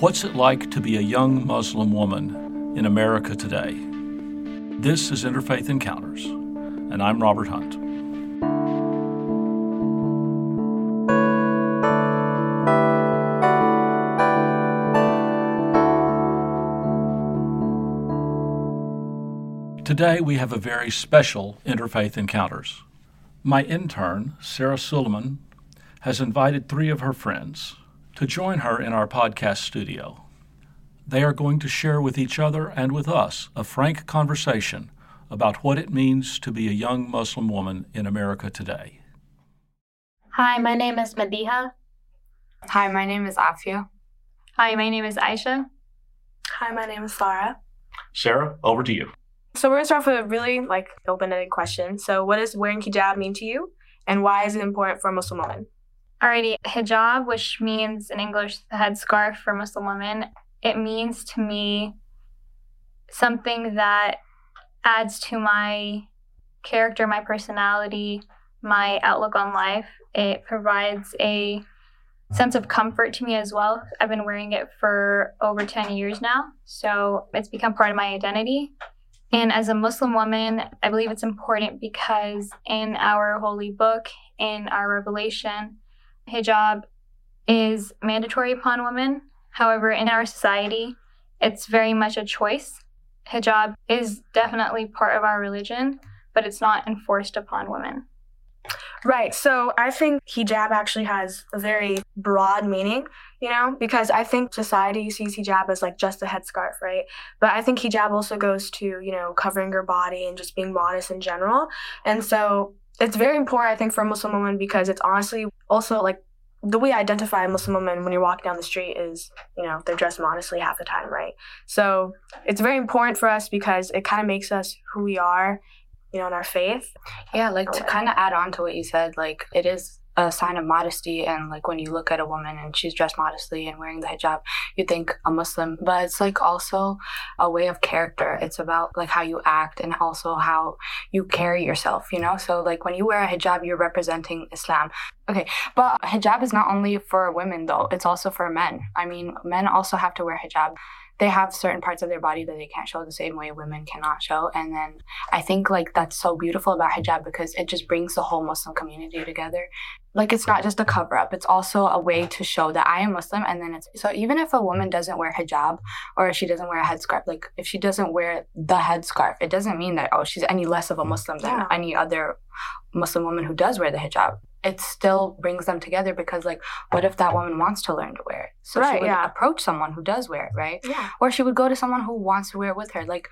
What's it like to be a young Muslim woman in America today? This is Interfaith Encounters, and I'm Robert Hunt. Today we have a very special Interfaith Encounters. My intern, Sarah Suleiman, has invited three of her friends to join her in our podcast studio. They are going to share with each other and with us a frank conversation about what it means to be a young Muslim woman in America today. Hi, my name is Madiha. Hi, my name is Afia. Hi, my name is Aisha. Hi, my name is Sarah. Sarah, over to you. So we're gonna start with a really like open-ended question. So, what does wearing hijab mean to you, and why is it important for a Muslim woman? Alrighty, hijab, which means in English the headscarf for Muslim women, it means to me something that adds to my character, my personality, my outlook on life. It provides a sense of comfort to me as well. I've been wearing it for over 10 years now, so it's become part of my identity. And as a Muslim woman, I believe it's important because in our holy book, in our revelation, hijab is mandatory upon women. However, in our society, it's very much a choice. Hijab is definitely part of our religion, but it's not enforced upon women. Right. So I think hijab actually has a very broad meaning, you know, because I think society sees hijab as like just a headscarf, right? But I think hijab also goes to, you know, covering your body and just being modest in general. And so it's very important, I think, for a Muslim woman because it's honestly also like the way I identify a Muslim woman when you're walking down the street is, you know, they're dressed modestly half the time, right? So it's very important for us because it kind of makes us who we are, you know, in our faith. Yeah, like to kind of add on to what you said, like it is a sign of modesty and like when you look at a woman and she's dressed modestly and wearing the hijab you think a muslim but it's like also a way of character. It's about like how you act and also how you carry yourself you know? So like when you wear a hijab you're representing islam. Okay but hijab is not only for women though. It's also for men. I mean men also have to wear hijab. They have certain parts of their body that they can't show the same way women cannot show. And then I think like that's so beautiful about hijab because it just brings the whole Muslim community together. Like it's not just a cover up, it's also a way to show that I am Muslim. And then it's so even if a woman doesn't wear hijab or if she doesn't wear a headscarf, like if she doesn't wear the headscarf, it doesn't mean that, oh, she's any less of a mm. Muslim than yeah. any other Muslim woman who does wear the hijab it still brings them together because like what if that woman wants to learn to wear it so right, she would yeah. approach someone who does wear it right yeah. or she would go to someone who wants to wear it with her like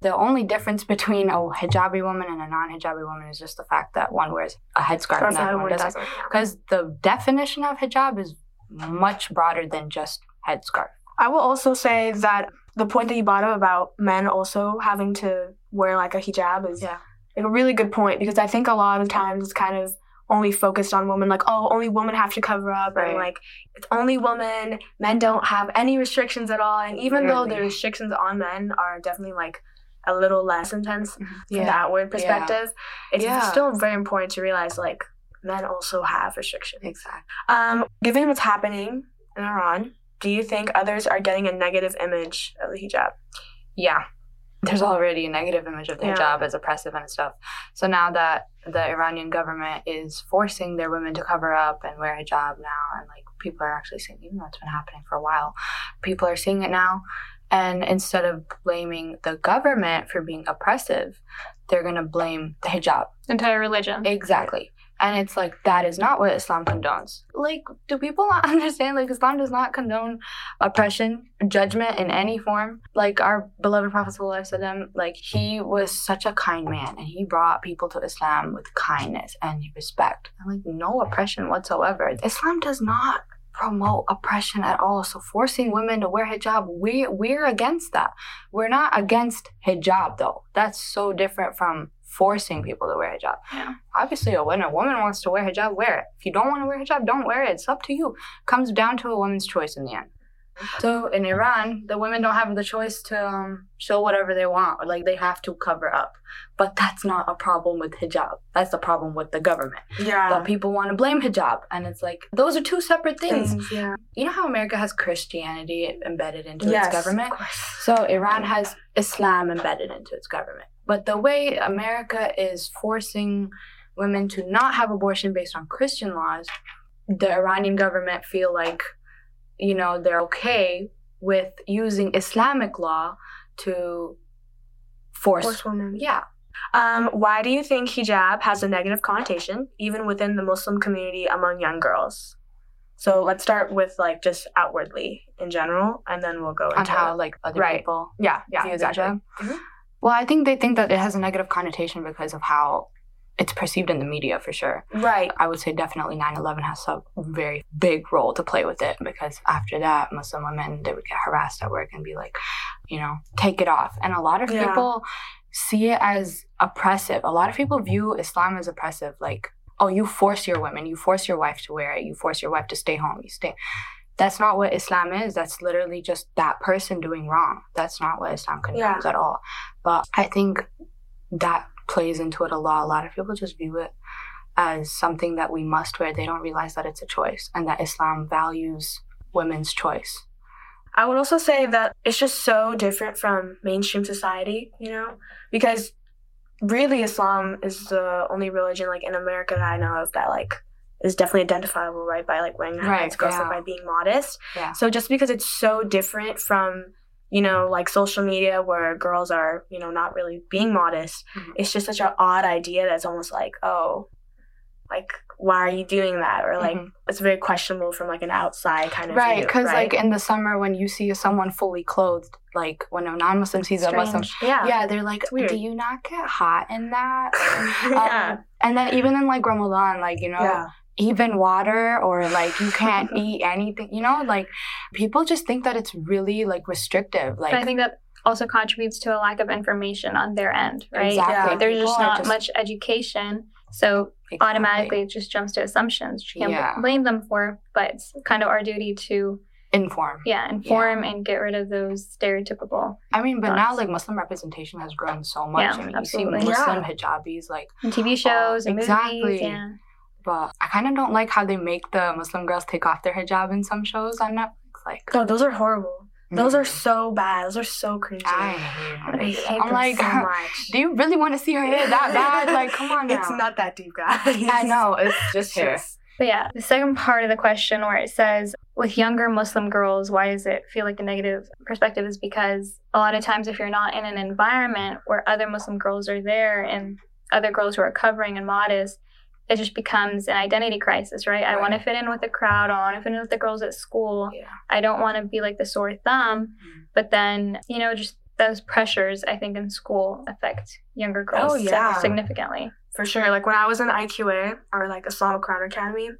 the only difference between a hijabi woman and a non-hijabi woman is just the fact that one wears a headscarf and the other one doesn't. because the definition of hijab is much broader than just headscarf i will also say that the point that you brought up about men also having to wear like a hijab is yeah. like a really good point because i think a lot of times it's kind of only focused on women like oh only women have to cover up right. and like it's only women men don't have any restrictions at all. And even though the restrictions on men are definitely like a little less intense mm-hmm. yeah. from the outward perspective yeah. it's yeah. still very important to realize like men also have restrictions exactly um given what's happening in iran do you think others are getting a negative image of the hijab yeah there's already a negative image of the hijab as oppressive and stuff. So now that the Iranian government is forcing their women to cover up and wear hijab now, and like people are actually seeing, even though it's been happening for a while, people are seeing it now. And instead of blaming the government for being oppressive, they're going to blame the hijab. Entire religion. Exactly. And it's like, that is not what Islam condones. Like, do people not understand? Like, Islam does not condone oppression, judgment in any form. Like, our beloved Prophet, like, he was such a kind man and he brought people to Islam with kindness and respect. And, like, no oppression whatsoever. Islam does not promote oppression at all. So forcing women to wear hijab, we we're against that. We're not against hijab though. That's so different from forcing people to wear hijab. Yeah. Obviously, when a woman wants to wear hijab, wear it. If you don't want to wear hijab, don't wear it. It's up to you. Comes down to a woman's choice in the end. So in Iran, the women don't have the choice to um, show whatever they want, like they have to cover up. But that's not a problem with hijab. That's the problem with the government. Yeah. But people want to blame hijab, and it's like those are two separate things. Things, yeah. You know how America has Christianity embedded into Yes, its government? of course. So Iran has Islam embedded into its government. But the way America is forcing women to not have abortion based on Christian laws, the Iranian government feel like, you know, they're okay with using Islamic law to force. Force women. Yeah. Um, why do you think hijab has a negative connotation, even within the Muslim community among young girls? So let's start with like just outwardly in general, and then we'll go into how like other Right. people yeah, yeah, exactly. Mhm. Well, I think they think that it has a negative connotation because of how it's perceived in the media for sure. Right. I would say definitely 9/11 has a very big role to play with it because after that, Muslim women they would get harassed at work and be like, you know, take it off. And a lot of Yeah. people see it as oppressive. A lot of people view Islam as oppressive, like, oh, you force your women, you force your wife to wear it, you force your wife to stay home, you stay. That's not what Islam is. That's literally just that person doing wrong. That's not what Islam condemns at all. But I think that plays into it a lot. A lot of people just view it as something that we must wear. They don't realize that it's a choice and that Islam values women's choice. I would also say that it's just so different from mainstream society, you know, because really Islam is the only religion like in America that I know of that like is definitely identifiable, right, by like wearing Right, headscarf yeah. or by being modest. Yeah. So just because it's so different from you know like social media where girls are you know not really being modest, Mhm. it's just such an odd idea that's almost like oh, like why are you doing that or like Mhm. it's very questionable from like an outside kind of Right, because right? like in the summer when you see someone fully clothed, like when a non-Muslim sees a Muslim, yeah yeah, they're like, "Do you not get hot in that?" yeah Um, and then even in like Ramadan, like you know, yeah even water or like you can't eat anything, you know, like people just think that it's really like restrictive. Like But I think that also contributes to a lack of information on their end, right? Exactly. Like, there's just People are not just- much education, so Exactly. automatically it just jumps to assumptions. You can't Yeah. blame them for, but it's kind of our duty to, inform. yeah, inform and get rid of those stereotypical. I mean, but now like Muslim representation has grown so much. Yeah, I mean, absolutely. you see Muslim Yeah. hijabis like And TV shows and Oh, exactly. movies, yeah. But I kind of don't like how they make the Muslim girls take off their hijab in some shows on Netflix. Like, No, those are horrible. Those mm, are so bad. Those are so cringy. I hate, I hate I'm them like, so much. do you really want to see her hair that bad? Like, come on now. It's not that deep, guys. I know it's just hair. But yeah, the second part of the question where it says, with younger Muslim girls, why does it feel like a negative perspective is because a lot of times if you're not in an environment where other Muslim girls are there and other girls who are covering and modest, it just becomes an identity crisis, right? I want to fit in with the crowd. I want to fit in with the girls at school. Yeah. I don't want to be like the sore thumb. Mhm. But then, you know, just those pressures, I think, in school affect younger girls Oh, yeah. significantly. for sure. Like when I was in IQA or like Islamic Crown Academy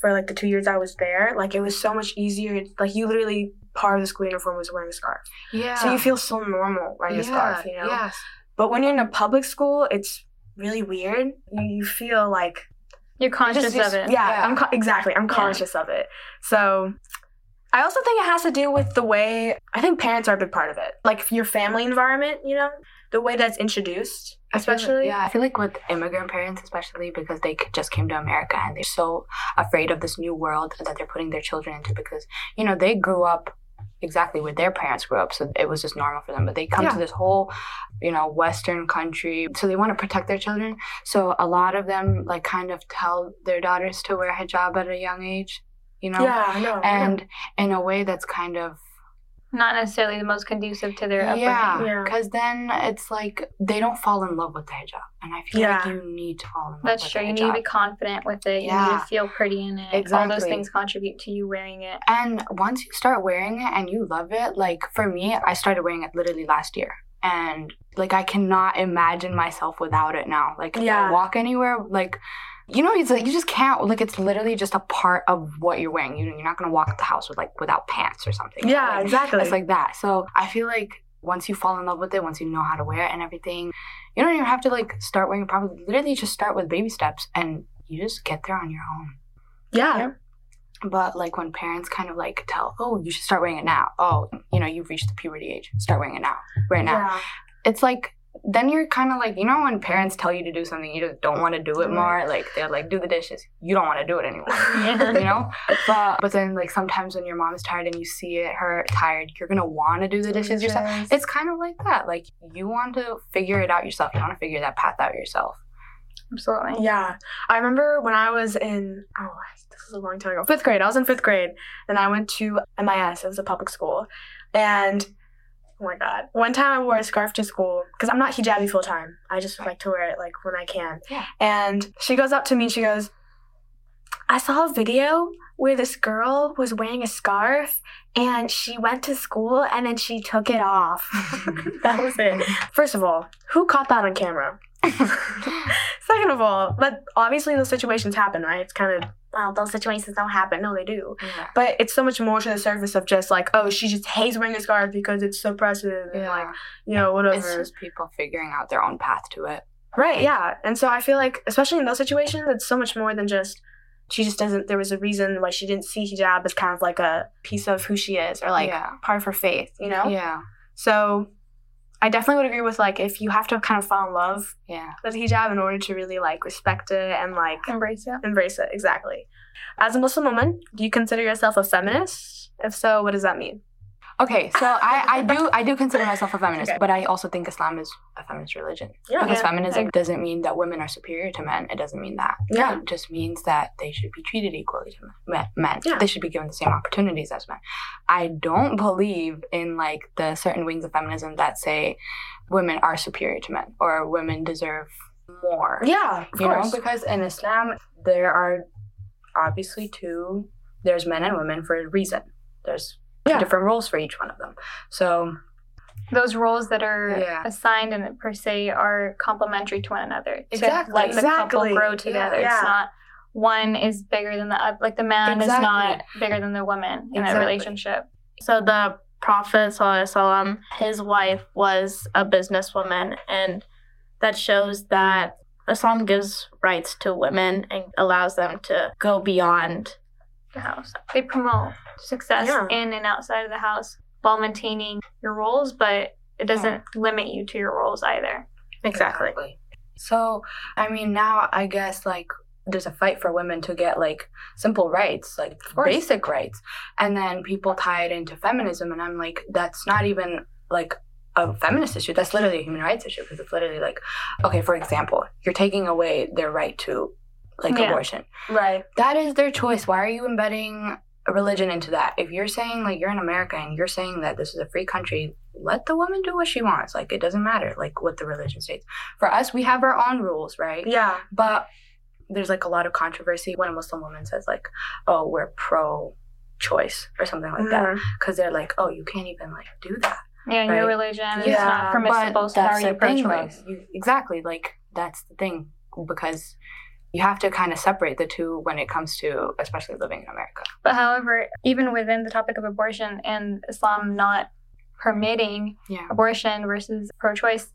for like the two years I was there, like it was so much easier. Like you literally part of the school uniform was wearing a scarf, Yeah. so you feel so normal wearing a scarf, you know. Yes. But when you're in a public school, it's really weird. You, you feel like You're conscious just- of it. Yeah, Yeah. I'm co- exactly. I'm Yeah. conscious of it. So I also think it has to do with the way I think parents are a big part of it. Like your family environment, you know, the way that's introduced, I like- especially. yeah, I feel like with immigrant parents, especially because they just came to America and they're so afraid of this new world that they're putting their children into because, you know, they grew up exactly where their parents grew up. So it was just normal for them. But they come Yeah. to this whole, you know, Western country. So they want to protect their children. So a lot of them, like, kind of tell their daughters to wear hijab at a young age, you know? Yeah, I know. I know. And in a way that's kind of Not necessarily the most conducive to their upbringing. yeah, Yeah. because then it's like they don't fall in love with the hijab, and I feel like you need to fall in love. That's with true. The You need to be confident with it. You need Yeah. to feel pretty in it. Exactly. All those things contribute to you wearing it. And once you start wearing it and you love it, like for me, I started wearing it literally last year. And like I cannot imagine myself without it now. Like if Yeah. I walk anywhere, like you know, it's like you just can't like it's literally just a part of what you're wearing. You, you're not gonna walk the house with like without pants or something. yeah, exactly. It's like that. So I feel like once you fall in love with it, once you know how to wear it and everything, you don't even have to like start wearing it properly. Literally just start with baby steps and you just get there on your own. yeah. Yeah. But like when parents kind of like tell, oh, you should start wearing it now. Oh, you know, you've reached the puberty age. Start wearing it now. right now. Yeah. It's like then you're kind of like you know when parents tell you to do something you just don't want to do it more. Like they're like do the dishes. You don't want to do it anymore. you know but but then like sometimes when your mom is tired and you see it her tired you're gonna want to do the dishes yourself it's kind of like that like you want to figure it out yourself you want to figure that path out yourself Absolutely. Yeah. I remember when I was in, oh, this is a long time ago, fifth grade. I was in fifth grade and I went to MIS. It was a public school. And oh my God. One time I wore a scarf to school because I'm not hijabi full time. I just like to wear it like when I can. Yeah. And she goes up to me and she goes, I saw a video where this girl was wearing a scarf and she went to school and then she took it off. that was it. First of all, who caught that on camera? Second of all, but obviously those situations happen, right? It's kind of well, those situations don't happen. No, they do. yeah But it's so much more to the surface of just like, oh, she just hates wearing a scarf because it's suppressive and like, you know, whatever. it's just people figuring out their own path to it Right, yeah. And so I feel like, especially in those situations, it's so much more than just she just doesn't. There was a reason why she didn't see hijab as kind of like a piece of who she is or like Yeah. part of her faith, you know? yeah So I definitely would agree with like if you have to kind of fall in love yeah with hijab in order to really like respect it and like Embrace it. embrace it. Exactly. As a Muslim woman, do you consider yourself a feminist? If so, what does that mean? Okay so I, I do i do consider myself a feminist Okay. but i also think islam is a feminist religion because Yeah. feminism doesn't mean that women are superior to men it doesn't mean that Yeah. it just means that they should be treated equally to men, men. Yeah. they should be given the same opportunities as men i don't believe in like the certain wings of feminism that say women are superior to men or women deserve more Yeah, of you course. know because in islam there are obviously two there's men and women for a reason there's Yeah. different roles for each one of them so Those roles that are Yeah. assigned and per se are complementary to one another. To Exactly. let the couple grow together. Yeah. It's not one is bigger than the other. Like the man is not bigger than the woman in a Exactly. relationship. So the Prophet ﷺ, his wife was a businesswoman, and that shows that Islam gives rights to women and allows them to go beyond. The house. They promote success Yeah. in and outside of the house while maintaining your roles, but it doesn't limit you to your roles either. exactly. So, I mean, now I guess like there's a fight for women to get like simple rights, like basic rights. And then people tie it into feminism. And I'm like, that's not even like a feminist issue. That's literally a human rights issue because it's literally like, okay, for example, you're taking away their right to like Yeah. abortion. Right. That is their choice. Why are you embedding a religion into that? If you're saying like you're in America and you're saying that this is a free country, let the woman do what she wants. Like it doesn't matter like what the religion states. For us, we have our own rules, right? Yeah. But there's like a lot of controversy when a Muslim woman says like, "Oh, we're pro-choice" or something like that, Mhm. because they're like, "Oh, you can't even like do that." Yeah, your Right. religion is Yeah, not permissible, but so that's are you the thing, like, pro-choice? you- exactly, like that's the thing because you have to kind of separate the two when it comes to especially living in America. But however, even within the topic of abortion and Islam not permitting Yeah. abortion versus pro-choice,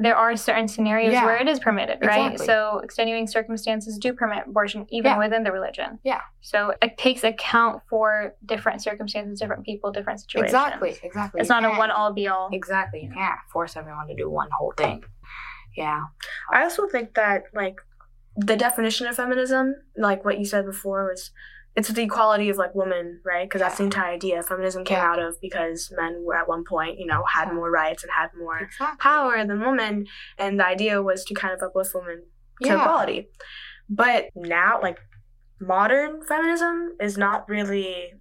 there are certain scenarios Yeah. where it is permitted, right? Exactly. So extenuating circumstances do permit abortion even Yeah. within the religion. Yeah. So it takes account for different circumstances, different people, different situations. Exactly, exactly. It's You not a can't- one all be all. Exactly. You can't force everyone to do one whole thing. Yeah. I also think that like the definition of feminism, like what you said before, was it's the equality of like women, right? Because that's the entire idea. Feminism came Yeah. out of because men were at one point, you know, had more rights and had more Exactly. power than women, and the idea was to kind of uplift women to Yeah. equality. But now, like modern feminism is not really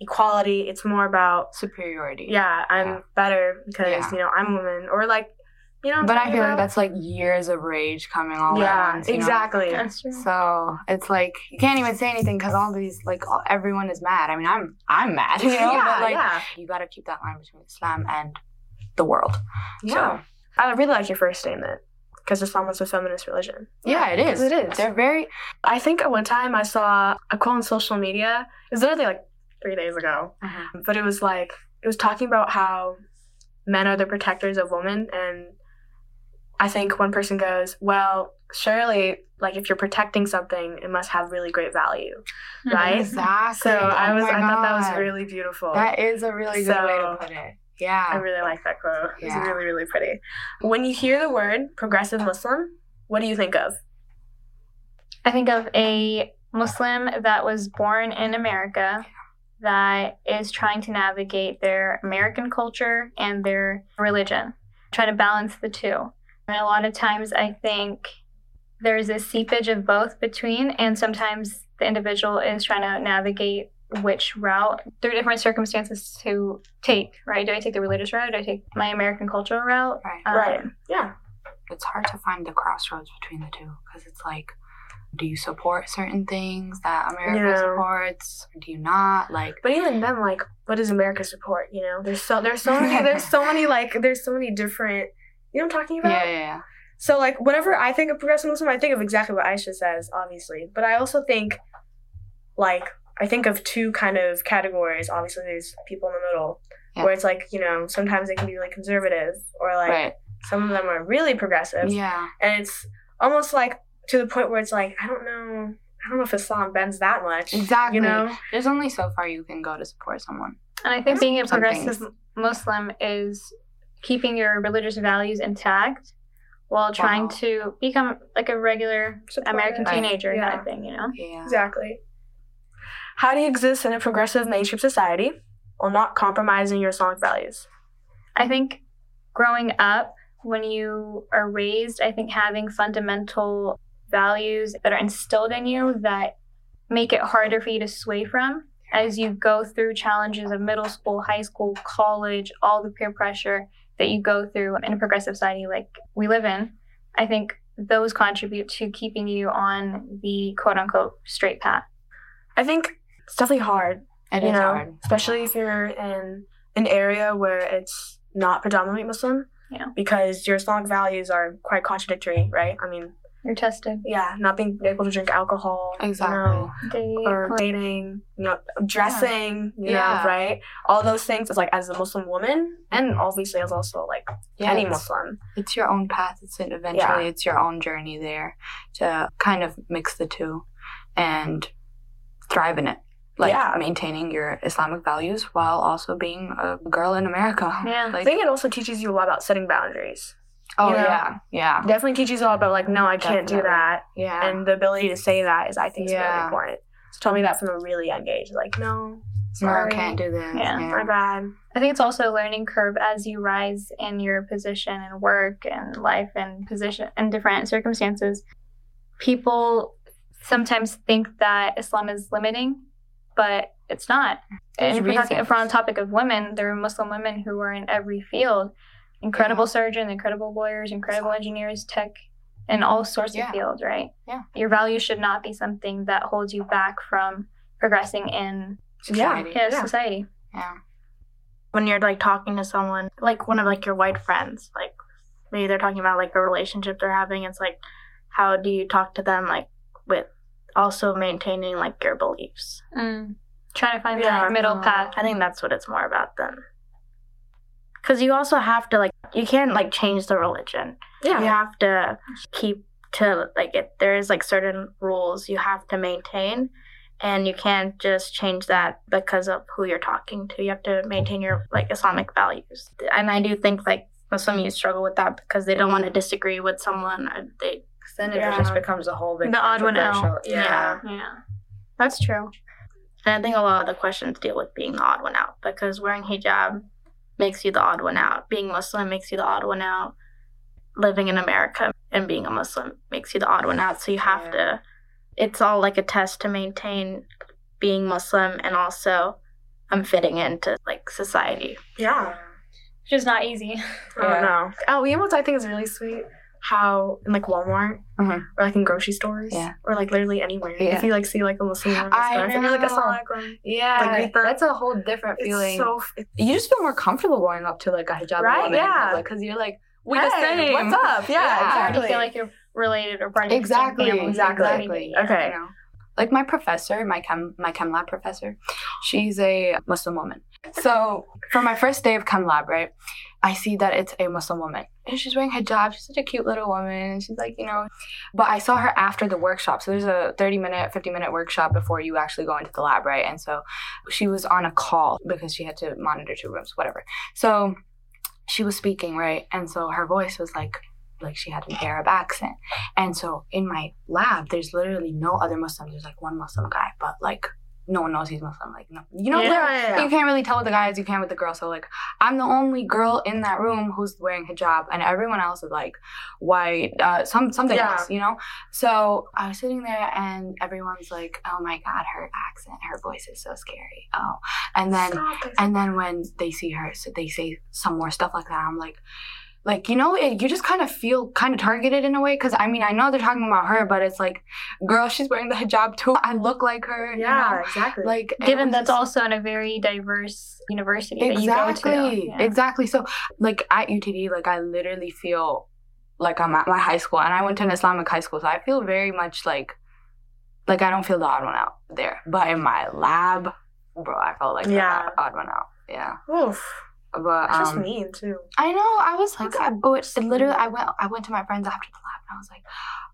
equality. It's more about Superiority. yeah, I'm Yeah. better because you know I'm a woman, or like you know. But I talking feel like that's like years of rage coming all yeah, at once. you know? exactly. That's true. So it's like you can't even say anything because all these like all, everyone is mad. I mean, I'm I'm mad, you know. yeah, but like yeah, you got to keep that line between Islam and the world. yeah. I really like your first statement because Islam is a feminist religion. Yeah, it is. It is. They're very I think at one time I saw a quote on social media. It was literally like three days ago, uh-huh. but it was like it was talking about how men are the protectors of women and I think one person goes, well, surely, like if you're protecting something, it must have really great value, mm-hmm. right? Exactly. So I Oh was, my I thought that was really beautiful. That is a really good way to put it. Yeah. I really like that quote. It's really, really pretty. When you hear the word progressive Muslim, what do you think of? I think of a Muslim that was born in America that is trying to navigate their American culture and their religion, try to balance the two. And a lot of times I think there's a seepage of both between, and sometimes the individual is trying to navigate which route through different circumstances to take, right? Do I take the religious route? Do I take my American cultural route? Right. Um, right. Yeah. it's hard to find the crossroads between the two because it's like do you support certain things that america Yeah. supports do you not like But even then, like, what does America support? You know, there's so there's so many there's so many like there's so many different. You know what I'm talking about? yeah yeah yeah So like whenever I think of progressive Muslim, I think of exactly what Aisha says, obviously. But I also think like I think of two kind of categories. Obviously there's people in the middle. Yeah. Where it's like, you know, sometimes they can be really conservative or like right some of them are really progressive. yeah And it's almost like to the point where it's like, I don't know I don't know if Islam bends that much. Exactly. You know? there's only so far you can go to support someone And I think being a progressive things. Muslim is keeping your religious values intact while trying Wow. to become like a regular Support American teenager Yeah. kind of thing, you know? yeah Exactly. How do you exist in a progressive mainstream society while not compromising your Islamic values? I think growing up, when you are raised, I think having fundamental values that are instilled in you that make it harder for you to sway from as you go through challenges of middle school, high school, college, all the peer pressure that you go through in a progressive society like we live in. I think those contribute to keeping you on the quote unquote straight path. I think it's definitely hard, It you is know, hard especially if you're in an area where it's not predominantly Muslim. Yeah. Because your Islamic values are quite contradictory, right? I mean, You're tested. yeah, not being able to drink alcohol, exactly you know, Date, or or- dating, you know, dressing, you Yeah. right? All those things is like as a Muslim woman, and obviously as also like yeah, any it's, Muslim. it's your own path it's eventually it's your own journey there to kind of mix the two and thrive in it like Yeah. maintaining your islamic values while also being a girl in america Yeah. I think it also teaches you a lot about setting boundaries. Oh you know, yeah. Yeah. Definitely teaches you all about like, no, I can't do that, yeah. And the ability to say that is, I think, is really important. So tell me that from a really young age, like, no, no sorry, can't do this. Yeah. my bad. I think it's also a learning curve as you rise in your position and work and life and position and different circumstances. People sometimes think that Islam is limiting, but it's not. There's and if we're, talking, if we're on the topic of women, there are Muslim women who are in every field incredible surgeons, incredible lawyers, incredible engineers, tech, and all sorts Yeah. of fields, right? Yeah. Your value should not be something that holds you back from progressing in society yeah, Yeah. society. yeah when you're like talking to someone like one of like your white friends like maybe they're talking about like a relationship they're having it's like how do you talk to them like with also maintaining like your beliefs Mm. Trying to find Yeah. that middle Uh, path. i think that's what it's more about then because you also have to like you can't like change the religion Yeah, you have to keep to like it there is like certain rules you have to maintain and you can't just change that because of who you're talking to you have to maintain your like islamic values and i do think like muslim youth struggle with that because they don't want to disagree with someone or they Then it Yeah. just becomes a whole big The odd one out. controversial- Yeah. Yeah. That's true. and i think a lot of the questions deal with being the odd one out because wearing hijab makes you the odd one out being muslim makes you the odd one out living in america and being a muslim makes you the odd one out so you have Yeah. to it's all like a test to maintain being muslim and also i'm fitting into like society yeah. Which is not easy. I don't know. Oh, you know what I think is really sweet? How in like Walmart Mhm. or like in grocery stores Yeah. or like literally anywhere, Yeah. if you like see like a Muslim woman, I and you're like know. assalamu. Yeah, Like, greet that's a whole different It's feeling. so f- you just feel more comfortable going up to like a hijab Right? woman Yeah. because you're like, we hey, the same. what's up? Yeah, Yeah. You exactly. feel like you're related or part of Exactly, family, exactly. community. Okay. You know? Like my professor, my chem my chem lab professor, she's a Muslim woman, So for my first day of chem lab, right, I see that it's a Muslim woman. And she's wearing hijab. She's such a cute little woman. She's like, you know, but I saw her after the workshop. So there's a 30 minute, 50 minute workshop before you actually go into the lab, right? And so she was on a call because she had to monitor two rooms, whatever. So she was speaking, right? And so her voice was like, like she had an Arab accent. And so in my lab, there's literally no other Muslims. There's like one Muslim guy, but like no one knows he's Muslim. Like, no, you know, Yeah, there- yeah, yeah. you can't really tell with the guys, you can with the girls. So like, I'm the only girl in that room who's wearing hijab, and everyone else is like white, uh, some something Yeah. else, you know. So I was sitting there, and everyone's like, "Oh my god, her accent, her voice is so scary." Oh, and then and then when they see her, so they say some more stuff like that. I'm like, like you know, it, you just kind of feel kind of targeted in a way because I mean I know they're talking about her, but it's like, girl, she's wearing the hijab too. I look like her. you yeah, know? exactly. Like Given that's just- also in a very diverse university that you go exactly, to. Yeah. exactly. So like at UTD, like I literally feel like I'm at my high school, and I went to an Islamic high school, so I feel very much like like I don't feel the odd one out there. But in my lab, bro, I felt like Yeah. the odd one out. Yeah, Oof. But That's just um, mean too. I know. I was like, I, oh, it, literally, I went, I went to my friends after the lab, and I was like,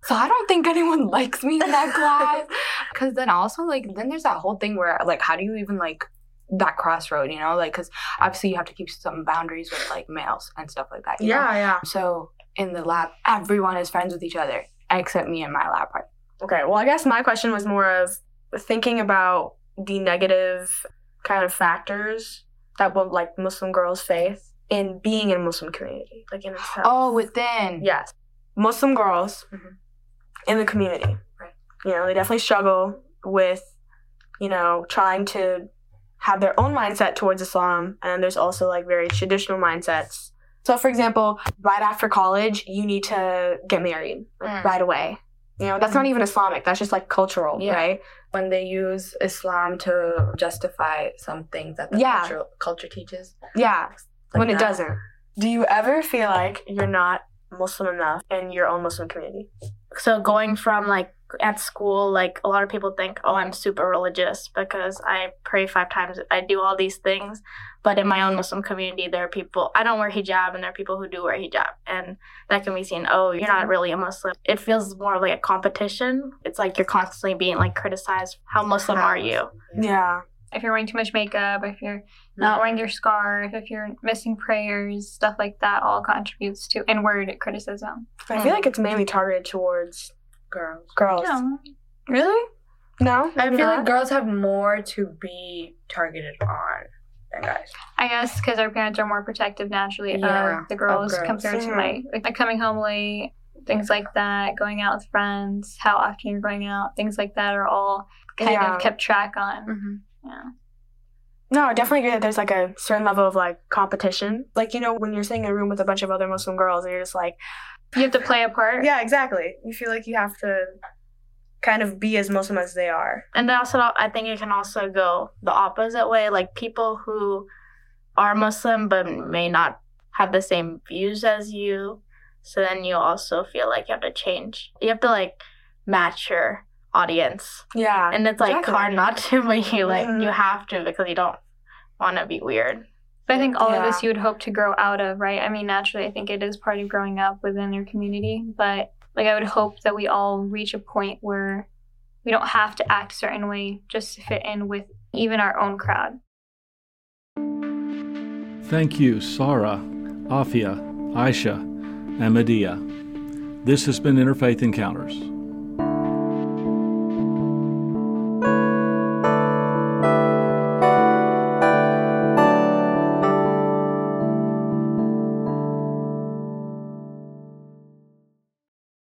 so I don't think anyone likes me in that class. Because then also, like, then there's that whole thing where, like, how do you even like that crossroad? You know, like, because obviously you have to keep some boundaries with like males and stuff like that. you know? Yeah, yeah. So in the lab, everyone is friends with each other except me and my lab partner. Okay, well, I guess my question was more of thinking about the negative kind of factors that will like Muslim girls face in being in a Muslim community, like in itself. Oh, within. yes, Muslim girls Mhm. in the community. Right. You know, they definitely struggle with, you know, trying to have their own mindset towards Islam, and there's also like very traditional mindsets. So, for example, right after college, you need to get married like, Mm. right away. You know, that's not even Islamic. That's just like cultural, Yeah. right? When they use Islam to justify some things that the Yeah. culture, culture teaches. Yeah, like when it doesn't. Do you ever feel like you're not Muslim enough in your own Muslim community? So going from like at school, like a lot of people think, oh, I'm super religious because I pray five times, I do all these things. But in my own Muslim community, there are people I don't wear hijab, and there are people who do wear hijab, and that can be seen. Oh, you're not really a Muslim. It feels more like a competition. It's like you're constantly being like criticized. How Muslim are you? Yeah. If you're wearing too much makeup, if you're not wearing your scarf, if you're missing prayers, stuff like that all contributes to inward criticism. I feel mm. like it's mainly targeted towards Girls. girls. Really? No? I feel not? like girls have more to be targeted on than guys. I guess because our parents are more protective naturally Yeah, of the girls, of girls. compared to Mhm. like, like like coming home late, things like that, going out with friends, how often you're going out, things like that are all kind Yeah. of kept track on. Mm-hmm. Yeah. No, I definitely agree that there's like a certain level of like competition. Like, you know, when you're sitting in a room with a bunch of other Muslim girls and you're just like, You have to play a part. yeah, exactly. You feel like you have to kind of be as Muslim as they are. And then also, I think it can also go the opposite way. Like people who are Muslim but may not have the same views as you. So then you also feel like you have to change. You have to like match your audience, Yeah. and it's like Exactly. hard not to, but you like Mhm. you have to because you don't want to be weird. But I think all of this you would hope to grow out of, right? I mean, naturally, I think it is part of growing up within your community. But like, I would hope that we all reach a point where we don't have to act a certain way just to fit in with even our own crowd. Thank you, Sarah, Afia, Aisha, and Madiha. This has been Interfaith Encounters.